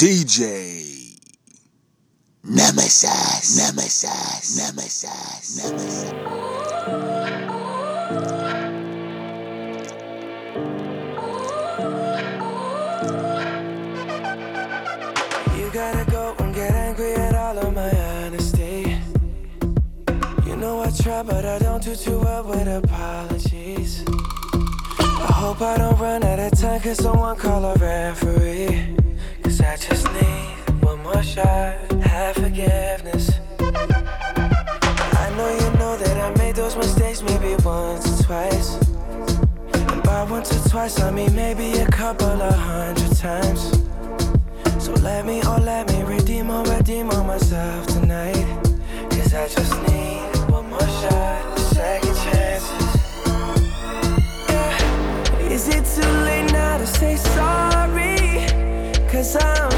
DJ Nemesis, Nemesis, Nemesis, Nemesis. You gotta go and get angry at all of my honesty. You know I try, but I don't do too well with apologies. I hope I don't run out of time, cause someone call a referee. I just need one more shot. Have forgiveness. I know you know that I made those mistakes maybe once or twice. And by once or twice, I mean maybe a couple of hundred times. So let me, oh, let me redeem or redeem on myself tonight. Cause I just need. time.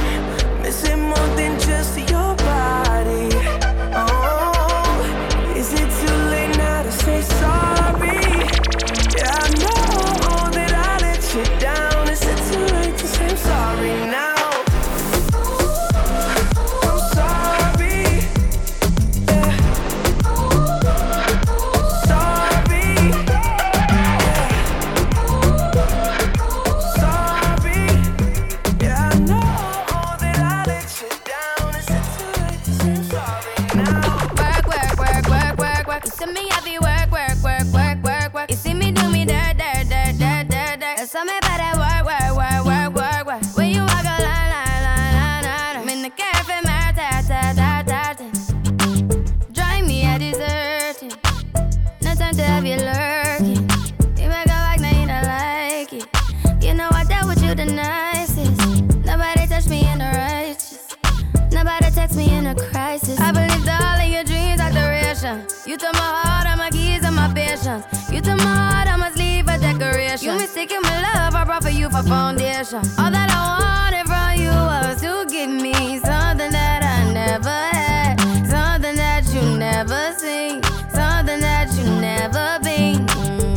fantasy, something that you never been. Mm-hmm.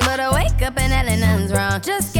But I wake up and nothing's wrong. Just.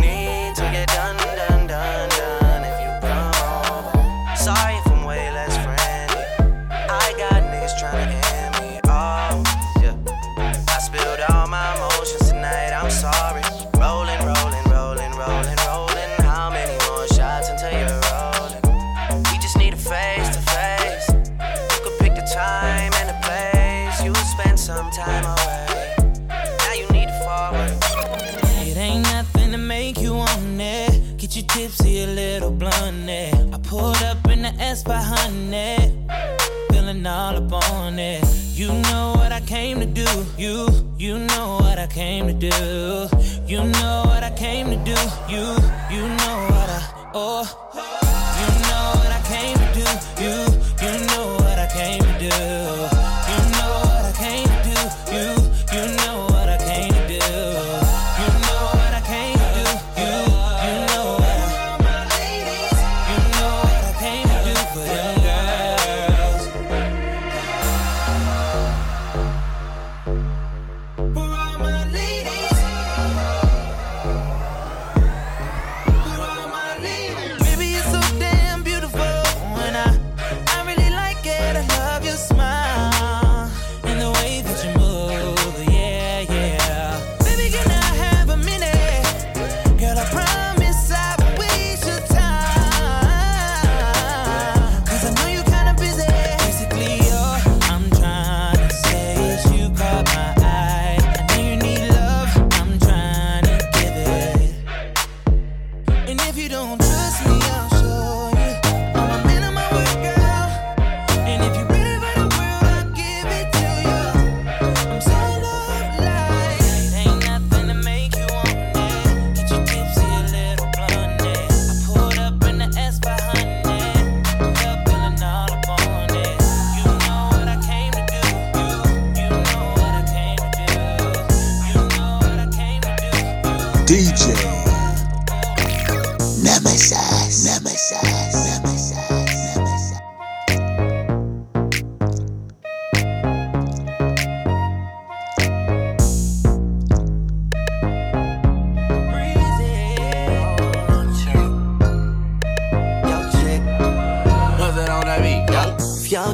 that's behind it. Feeling all up on it. You know what I came to do. You, you know what I came to do. You know what I came to do. You, you know what I, oh.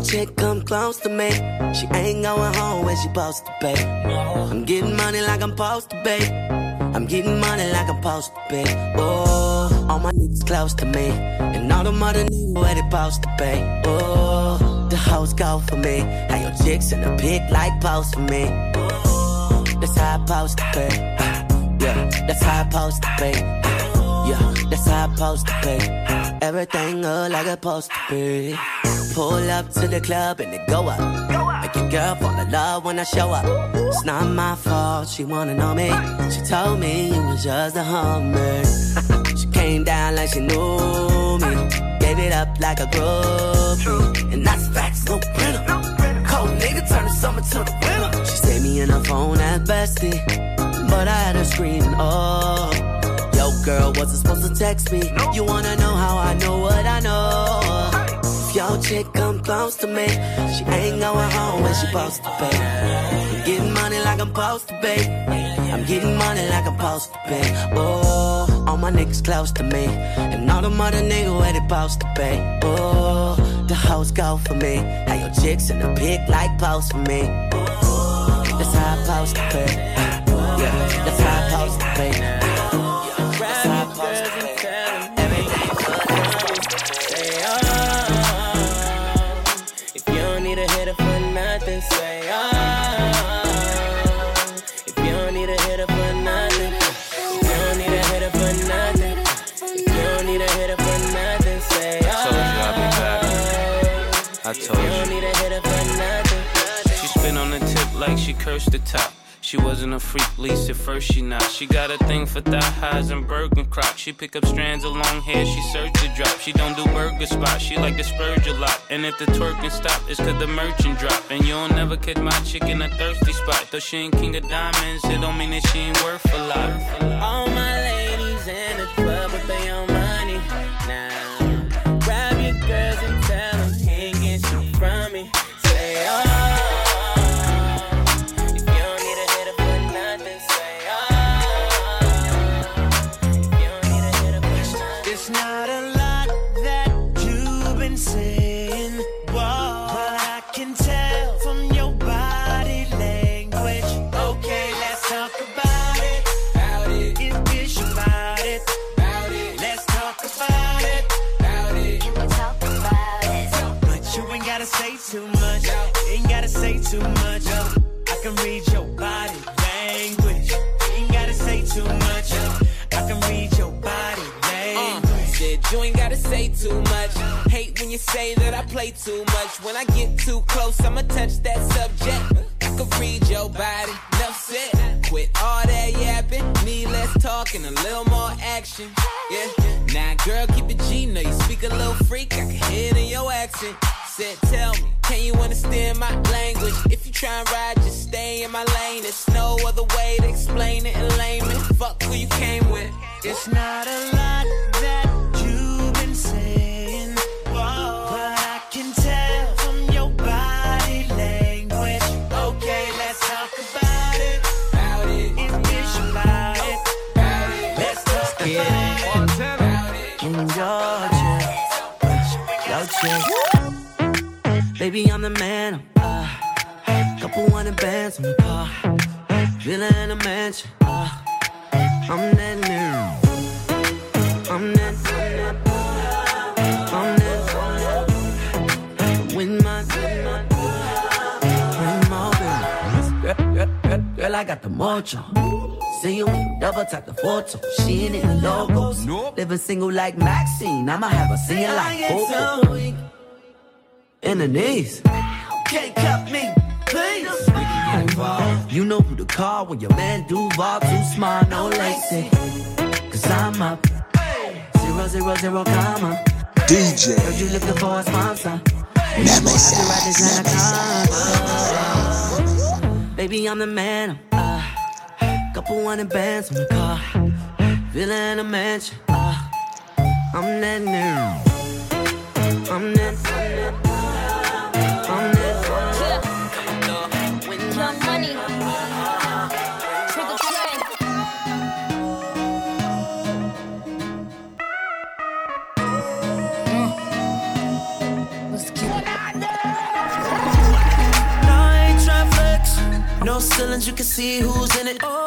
Chick come close to me, she ain't going home when she supposed to be. I'm getting money like I'm supposed to be. I'm getting money like I'm supposed to be. Oh, all my niggas close to me, and all the mother niggas where they supposed to be. Oh, the hoes go for me. How your chicks in the pic like post for me. Oh, that's how I supposed to be. Yeah, that's how I supposed to be. Yeah, that's how I supposed to be. Everything look like it's supposed to be. Pull up to the club and they go up. Make your girl fall in love when I show up. It's not my fault, she wanna know me. She told me you was just a hummer. she came down like she knew me. Gave it up like a groupie. And that's facts, no printer. Cold nigga turn the summer to the winter. She saved me in her phone at bestie. But I had her screaming, oh. Yo, girl, wasn't supposed to text me. You wanna know how I know what I know? Your chick come close to me, she ain't going home when she supposed to be. I'm getting money like I'm supposed to pay. I'm getting money like I'm supposed to pay. Oh, all my niggas close to me, and all the mother niggas where they supposed to be. Oh, the hoes go for me. How your chicks in the pic like post for me. That's how I supposed to pay. Yeah, that's how I supposed to be. She wasn't a freak, least at first she not. She got a thing for thigh highs and Bergen crocs. She pick up strands of long hair, she search to drop. She don't do burger spots, she like to spurge a lot. And if the twerking stop, it's cause the merchant drop. And you'll never catch my chick in a thirsty spot. Though she ain't king of diamonds, it don't mean that she ain't worth a lot. All my ladies in the club with their own money. Now, play too much. When I get too close, I'ma touch that subject. I could read your body, enough said. Quit all that yapping, need less talk and a little more action. Yeah, now girl, keep it G, know you speak a little freak, I can hear it in your accent. Said, tell me, can you understand my language? If you try and ride, just stay in my lane. There's no other way to explain it in layman. Fuck who you came with. It's not a lot that chest. Baby, I'm the man. I'm Uh, couple hundred bands on the car, villa in a mansion. Uh, I'm that nigga. I got the mojo. See you double tap the photo. She ain't in the logos. Living single like Maxine. I'ma have a singing like Coco. In the knees. Can't cut me, please. You know who to call when your man Duval too smart, no lazy. Cause I'm up. Zero, zero, zero, comma. Heard DJ you looking for a sponsor. Nemesis, Baby, I'm the man. Couple hundred bands on the car. Villa in a mansion. Uh, I'm that nigga. I'm that. I'm that. Money. J. Let's get it. No, I ain't tryna flex. No ceilings, you can see who's in it. Oh,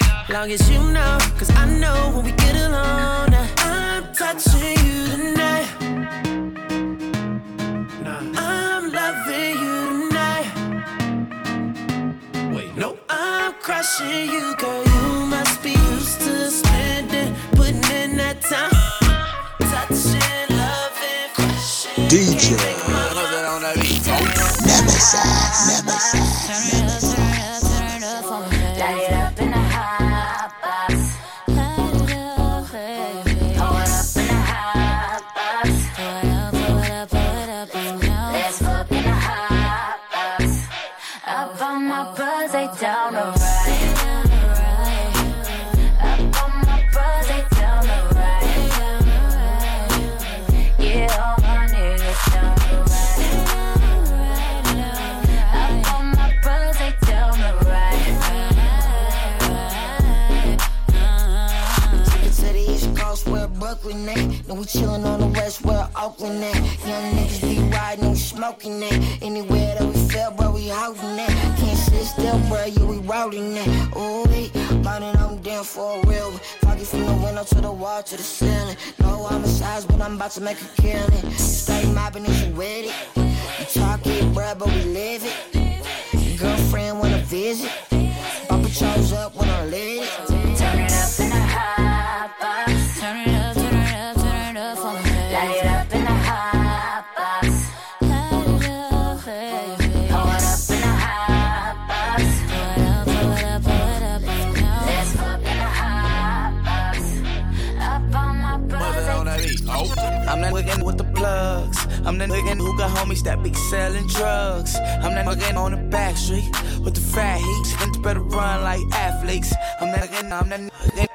long as you know, cause I know when we get alone. Now I'm touching you tonight. I'm loving you tonight. Wait, no, I'm crushing you, girl. You must be used to spending, putting in that time. Touching, loving, crushing. DJ Nemesis, Nemesis. Turn Brooklyn at. We chillin' on the West where Oakland at. Young niggas be riding and smoking that. Anywhere that we feel, bro, we holding that. Can't sit still, bro, yeah, we rolling that. Ooh, we I'm down for real. Foggy from the window to the wall to the ceiling. No I'm a size, but I'm about to make a killing. Stay mobbing if you with it. You talk it, bro, but we live it. Girlfriend wanna visit. Bumper chose up when I lit it I'm the nigga who got homies that be selling drugs. I'm that nigga on the back street with the fat heat. And better run like athletes. I'm that nigga, I'm that nigga.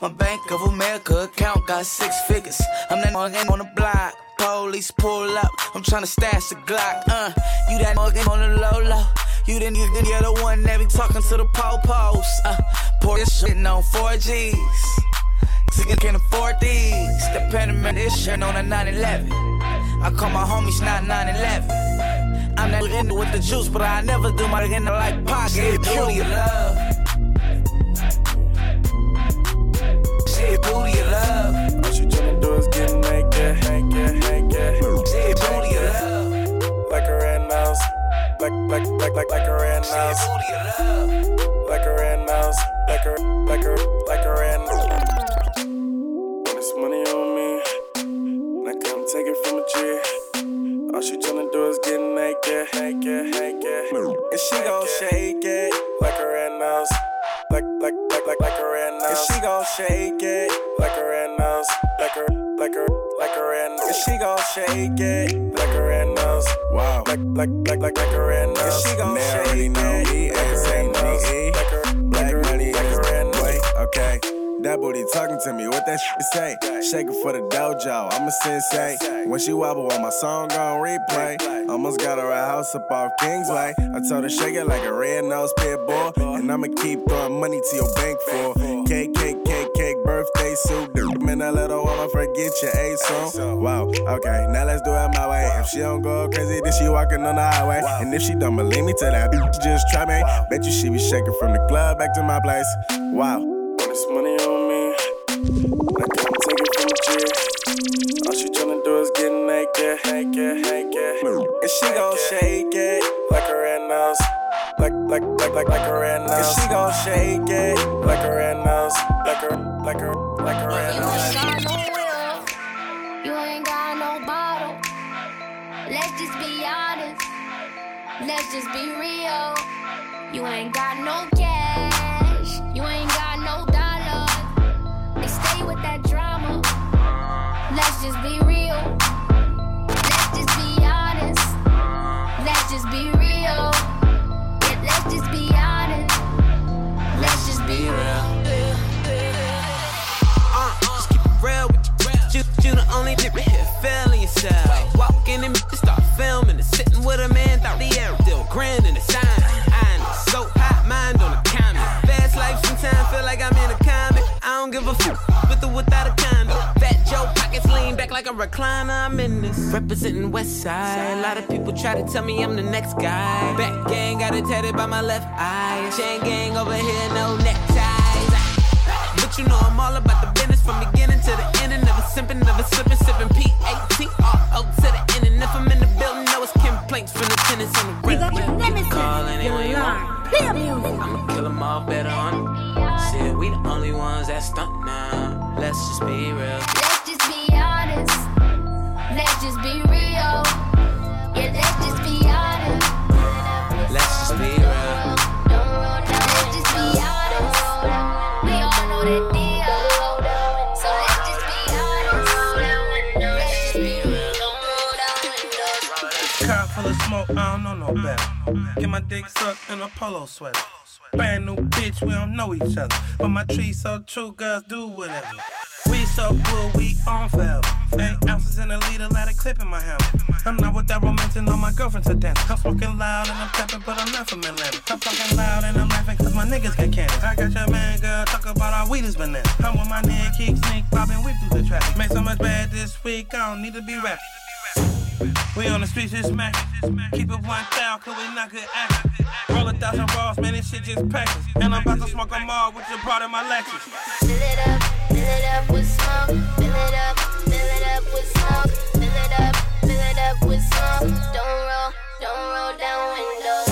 My Bank of America account got six figures. I'm that nigga on the block. Police pull up. I'm tryna stash the Glock. Uh, you that nigga on the low low. You the nigga, you're the one that be talking to the po-pos. Uh, pour this shit on 4Gs. Nigga can't afford these. The shirt on a 911. I call my homies not 911. I'm not into with the juice, but I never do my in like pocket. Beauty of love. Shit, booty of love. All she tryna do is get naked, naked, naked. Shit, booty of love. Like a red nose, like like like like like a red nose, booty of love. like a red nose, like a like a like a red nose. All she tryna do is get naked, naked, naked. And she gon' shake it like a red nose. Like, like, like, like, like a red nose. And she gon' shake it like a red nose. Like a, like a, like a red nose. And she gon' shake it like a red nose. Wow. Like, like, like, like, like a red nose. And she gon' shake it like a red nose. Like a, like a, like a red nose. Okay. That booty talking to me, what that shit say? Shaking for the dojo, I'm a sensei. When she wobble on my song on replay, almost got her a house up off Kingsway. I told her shake it like a red nose pit bull, and I'ma keep throwing money to your bank for cake, cake, cake, cake, birthday suit. Man, that little woman forget your A song. Wow, okay, now let's do it my way. If she don't go crazy, then she walking on the highway. And if she don't believe me, tell that bitch just try me. Bet you she be shaking from the club back to my place. Wow. It's money on I come take it from the G. All she tryna do is get naked, naked, naked. And she gon' shake it like a red nose. Like, like, like, like, like a red nose. And she gon' shake it like a red nose. Like a, like a, like a red nose. You ain't got no bottle. Let's just be honest. Let's just be real. You ain't got no cash. Like a recliner. I'm in this representing West Side. A lot of people try to tell me I'm the next guy. Back gang got it tatted by my left eye. Chain gang over here, no neckties. But you know I'm all about the business from beginning to the end. And never simping, never slipping, sipping P-A-T-R-O to the end. And if I'm in the building, know it's complaints from the tenants on the real. You can call anyone you want. I'ma kill them all better on Shit, we the only ones that stunt now. Let's just be real. Let's just be real. Yeah, let's just be honest. Let's just be real. Let's just be honest. We all know that deal. So let's just be honest. Let's just be real. Car full of smoke, I don't know no better. Get my dick sucked in a polo sweater. Brand new bitch, we don't know each other. But my tree so true, girls do whatever. We so cool, we on forever. Eight ounces in a liter, let a clip in my helmet. I'm not with that romancing all my girlfriend's are dance. I'm smoking loud and I'm tapping, but I'm not from Atlanta. I'm talking loud and I'm laughing cause my niggas get candy. I got your man, girl, talk about our weed is banana. I'm with my nigga, keep sneak, popping, whip through the traffic. Make so much bad this week, I don't need to be rapping. We on the streets just smack. Keep it one thou, cause we not good actors. Roll a thousand rolls, man, this shit just packed. And I'm about to smoke them all with your part of my Lexus. Fill it up, fill it up with smoke. Fill it up, fill it up with smoke. Fill it up, fill it up with smoke. Don't roll, don't roll down windows.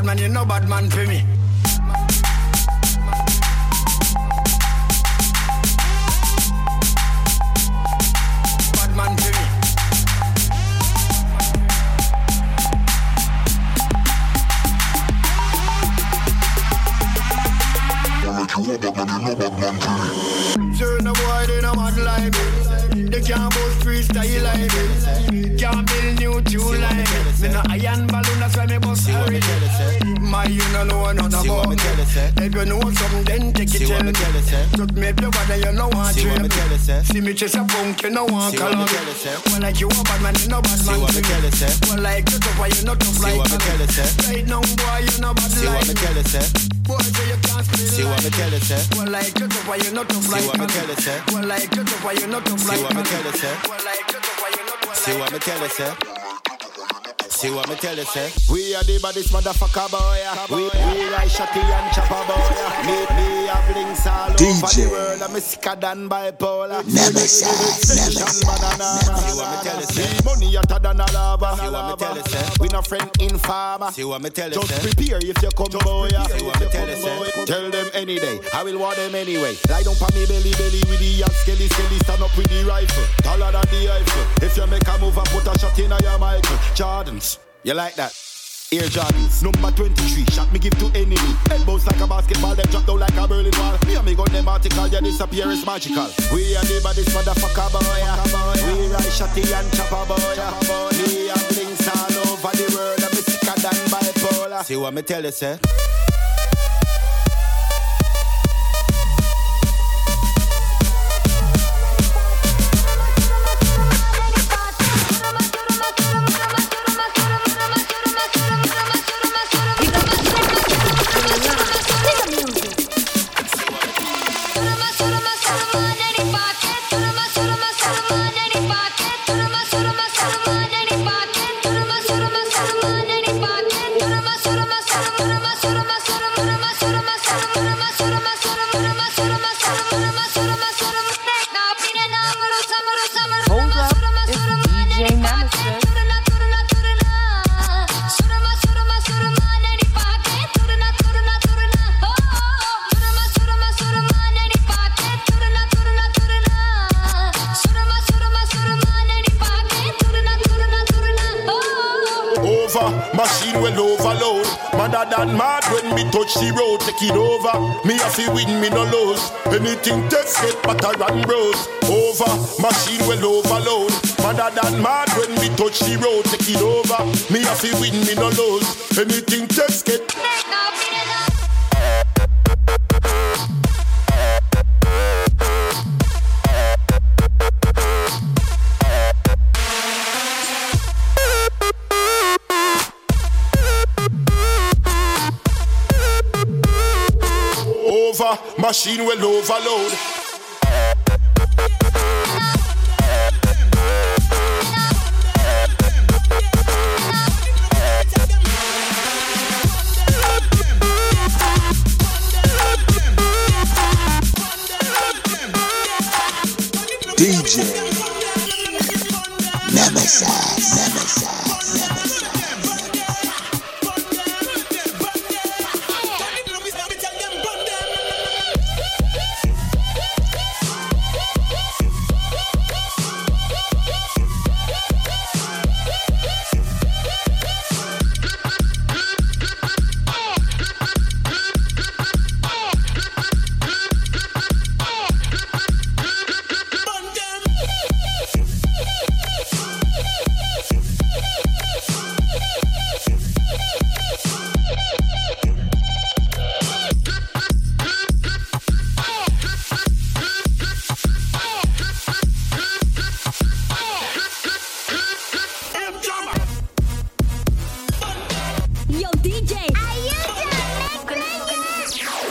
bad man, you know bad man for me. Me. See me chase a punk, you know want call me. Well, like you a bad man, you no bad man. to me. Well, like you tough, why you not tough like me. Right now, boy, you no bad like me. Boy, say you can't spell like me. Well, like you tough, why you not tough like me. Well, like you tough, you not tough like me. Well, like you tough, why you not tough like me. See what me tell you, say? See what me tell you, say? We are the baddest motherfucker boy. We we like Shotty and Chopper boy. Me me have links all DJ. over the world. I'm sicker than bipolar. Nemesis, nemesis, banana. See what me tell you, say? Money hotter than a lava. See what me tell you, say? We no friend in farmer. See what me tell you, Just say? prepare if you come boy. See what me tell you, say? Tell them any day. I will want them anyway. Lie down on me belly belly with the yacht skelly skelly. Stand up with the rifle. Taller than Jordans. You like that? Air Jordans, number 23, shot me give to enemy. Head bounce like a basketball, then drop down like a Berlin wall. Me and me gun them article, yeah, disappear is magical. We are the baddest motherfucker boy. We ride shotty and chopper boy. We have links all over the world, me sicker than bipolar. See what me tell you, sir? Take it over. Me have to win, me no lose. Anything test get better and bros. Over. Machine well overload. Madder than mad when me touch the road, take it over. Me have to win, me no lose. Anything test get Machine well overload.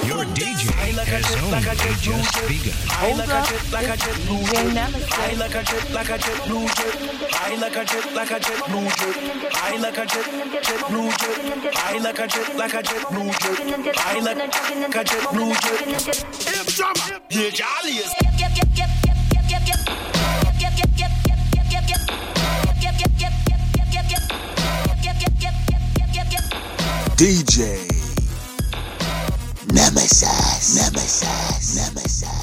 Your DJ has only just begun. Hold up, it's DJ Nemesis. I like a jet, like a jet blue jet. I like a jet, like a jet blue jet. I like a jet, jet blue jet. I like a jet, like a jet blue jet. I like a jet blue jet. Hip drummer, yeah, jolliest. DJ Nemesis, Nemesis, Nemesis.